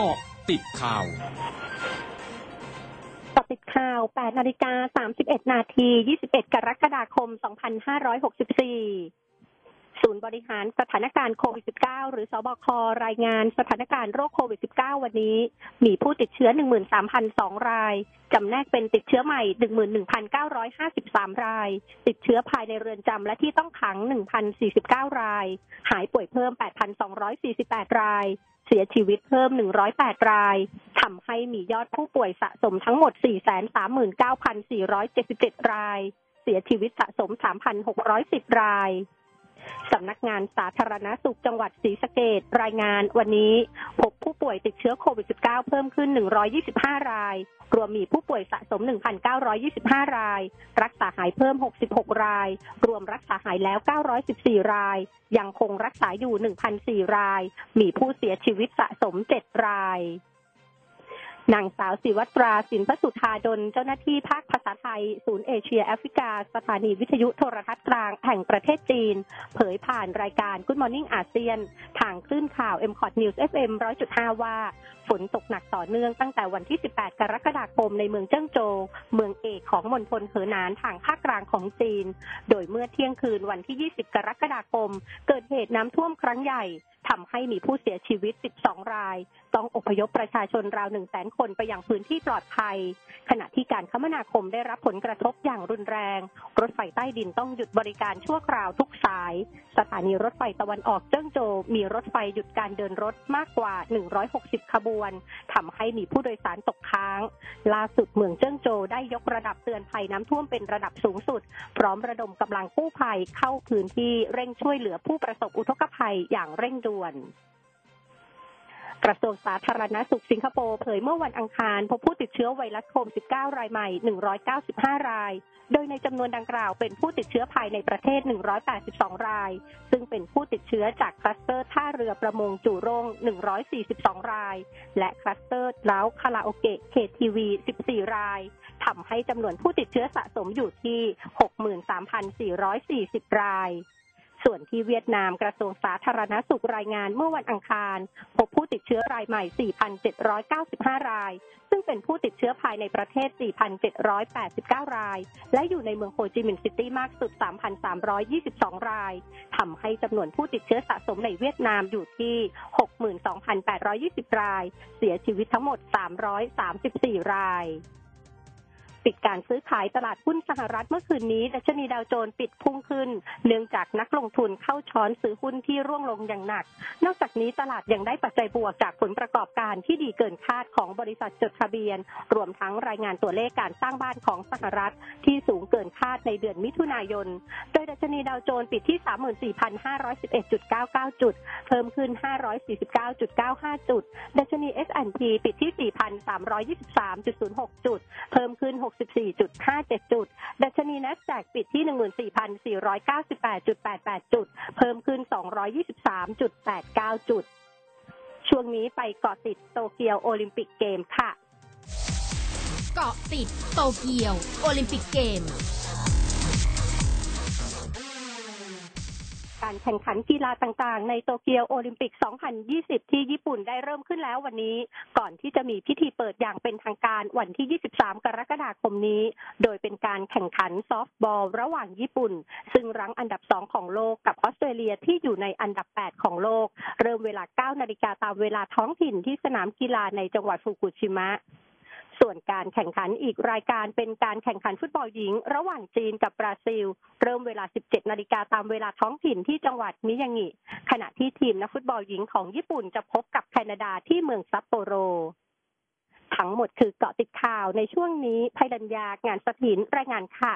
กาะติดข่าวกาะติดข่าว 8 นาฬิกา 31 นาที 21 กรกฎาคม 2564 ศูนย์บริหารสถานการณ์โควิด -19 หรือสบครายงานสถานการณ์โรคโควิด -19 วันนี้ มีผู้ติดเชื้อ 13,002 ราย จำแนกเป็นติดเชื้อใหม่ 11,953 ราย ติดเชื้อภายในเรือนจำและที่ต้องขัง 1,049 ราย หายป่วยเพิ่ม 8,248 ราย เสียชีวิตเพิ่ม 108 ราย ทำให้มียอดผู้ป่วยสะสมทั้งหมด 439,477 ราย เสียชีวิตสะสม 3,610 ราย สำนักงานสาธารณสุขจังหวัดศรีสะเกดรายงานวันนี้พบผู้ป่วยติดเชื้อโควิด -19 เพิ่มขึ้น 125 ราย รวมมีผู้ป่วยสะสม 1,925 ราย รักษาหายเพิ่ม 66 ราย รวมรักษาหายแล้ว 914 ราย ยังคงรักษาอยู่ 1,004 ราย มีผู้เสียชีวิตสะสม 7 รายนางสาวศิวัตราสินพสุธาดลเจ้าหน้าที่ภาคภา ษาไทย ศูนย์เอเชียแอฟริกา สถานีวิทยุโทรทัศน์กลางแห่งประเทศจีน เผยผ่านรายการ Good Morning อาเซียน ทางคลื่นข่าว m c o t News FM 100.5 ว่า ฝนตกหนักต่อเนื่องตั้งแต่วันที่ 18 กรกฎาคมในเมืองเจิ้งโจว เมืองเอกของมณฑลเหอหนานทางภาคกลางของจีน โดยเมื่อเที่ยงคืนวันที่ 20 กรกฎาคม เกิดเหตุน้ำท่วมครั้งใหญ่ ทำให้มีผู้เสียชีวิต 12 ราย ต้องอพยพประชาชนราว1 0 0 0 0 0 คนไปยังพื้นที่ปลอดภัย ขณะที่การคมนาคมได้รับผลกระทบอย่างรุนแรง รถไฟใต้ดินต้องหยุดบริการชั่วคราวทุกสาย สถานีรถไฟตะวันออกเจิ้งโจวมีรถไฟหยุดการเดินรถมากกว่า 160 ขบวนทำให้มีผู้โดยสารตกค้าง ล่าสุดเมืองเจิ้งโจวได้ยกระดับเตือนภัยน้ำท่วมเป็นระดับสูงสุด พร้อมระดมกำลังกู้ภัยเข้าพื้นที่เร่งช่วยเหลือผู้ประสบอุทกภัยอย่างเร่งด่วนกระทรวงสาธารณสุขสิงคโปร์เผยเมื่อวันอังคาร พบผู้ติดเชื้อไวรัสโควิด -19 รายใหม่ 195 ราย โดยในจำนวนดังกล่าวเป็นผู้ติดเชื้อภายในประเทศ 182 ราย ซึ่งเป็นผู้ติดเชื้อจากคลัสเตอร์ท่าเรือประมงจูร่ง142 ราย และคลัสเตอร์เลานจ์คาราโอเกะ KTV 14 รายทำให้จำนวนผู้ติดเชื้อสะสมอยู่ที่ 63,440 ราย ส่วนที่เวียดนามกระทรวงสาธารณสุขรายงานเมื่อวันอังคาร พบผู้ติดเชื้อรายใหม่ 4,795 ราย ซึ่งเป็นผู้ติดเชื้อภายในประเทศ 4,789 ราย และอยู่ในเมืองโฮจิมินห์ซิตี้มากสุด 3,322 รายทำให้จำนวนผู้ติดเชื้อสะสมในเวียดนามอยู่ที่ 62,820 ราย เสียชีวิตทั้งหมด 334 ราย ปิดการซื้อขายตลาดหุ้นสหรัฐเมื่อคืนนี้ดัชนีดาวโจนส์ปิดพุ่งขึ้น เนื่องจากนักลงทุนเข้าช้อนซื้อหุ้นที่ร่วงลงอย่างหนัก นอกจากนี้ตลาดยังได้ปัจจัยบวกจากผลประกอบการที่ดีเกินคาดของบริษัทจดทะเบียน รวมทั้งรายงานตัวเลขการสร้างบ้านของสหรัฐที่สูงเกินคาดในเดือนมิถุนายน โดยดัชนีดาวโจนส์ปิดที่ 34,511.99 จุด เพิ่มขึ้น 549.95 จุด ดัชนี S&P ปิดที่ 4,323.06 จุด เพิ่มขึ้น64.57 จุด ดัชนี NASDAQ ปิดที่ 14,498.88 จุด เพิ่มขึ้น 223.89 จุด ช่วงนี้ไปเกาะติดโตเกียวโอลิมปิกเกมค่ะ เกาะติดโตเกียวโอลิมปิกเกม การแข่งขันกีฬาต่างๆ ในโตเกียวโอลิมปิก 2020 ที่ญี่ปุ่นได้เริ่มขึ้นแล้ววันนี้ ก่อนที่จะมีพิธีเปิดอย่างเป็นทางการวันที่ 23 กรกฎาคมนี้ โดยเป็นการแข่งขันซอฟต์บอลระหว่างญี่ปุ่น ซึ่งรั้งอันดับ 2 ของโลกกับออสเตรเลียที่อยู่ในอันดับ 8 ของโลก เริ่มเวลา 9 นาฬิกาตามเวลาท้องถิ่นที่สนามกีฬาในจังหวัดฟุกุชิมะ ส่วนการแข่งขันอีกรายการเป็นการแข่งขันฟุตบอลหญิง ระหว่างจีนกับบราซิล เริ่มเวลา 17 นาฬิกาตามเวลาท้องถิ่นที่จังหวัดมิยางิ ขณะที่ทีมนักฟุตบอลหญิงของญี่ปุ่นจะพบกับแคนาดาที่เมืองซัปโปโร ทั้งหมดคือเกาะติดข่าวในช่วงนี้ภัยดัญญางานสถินรายงานค่ะ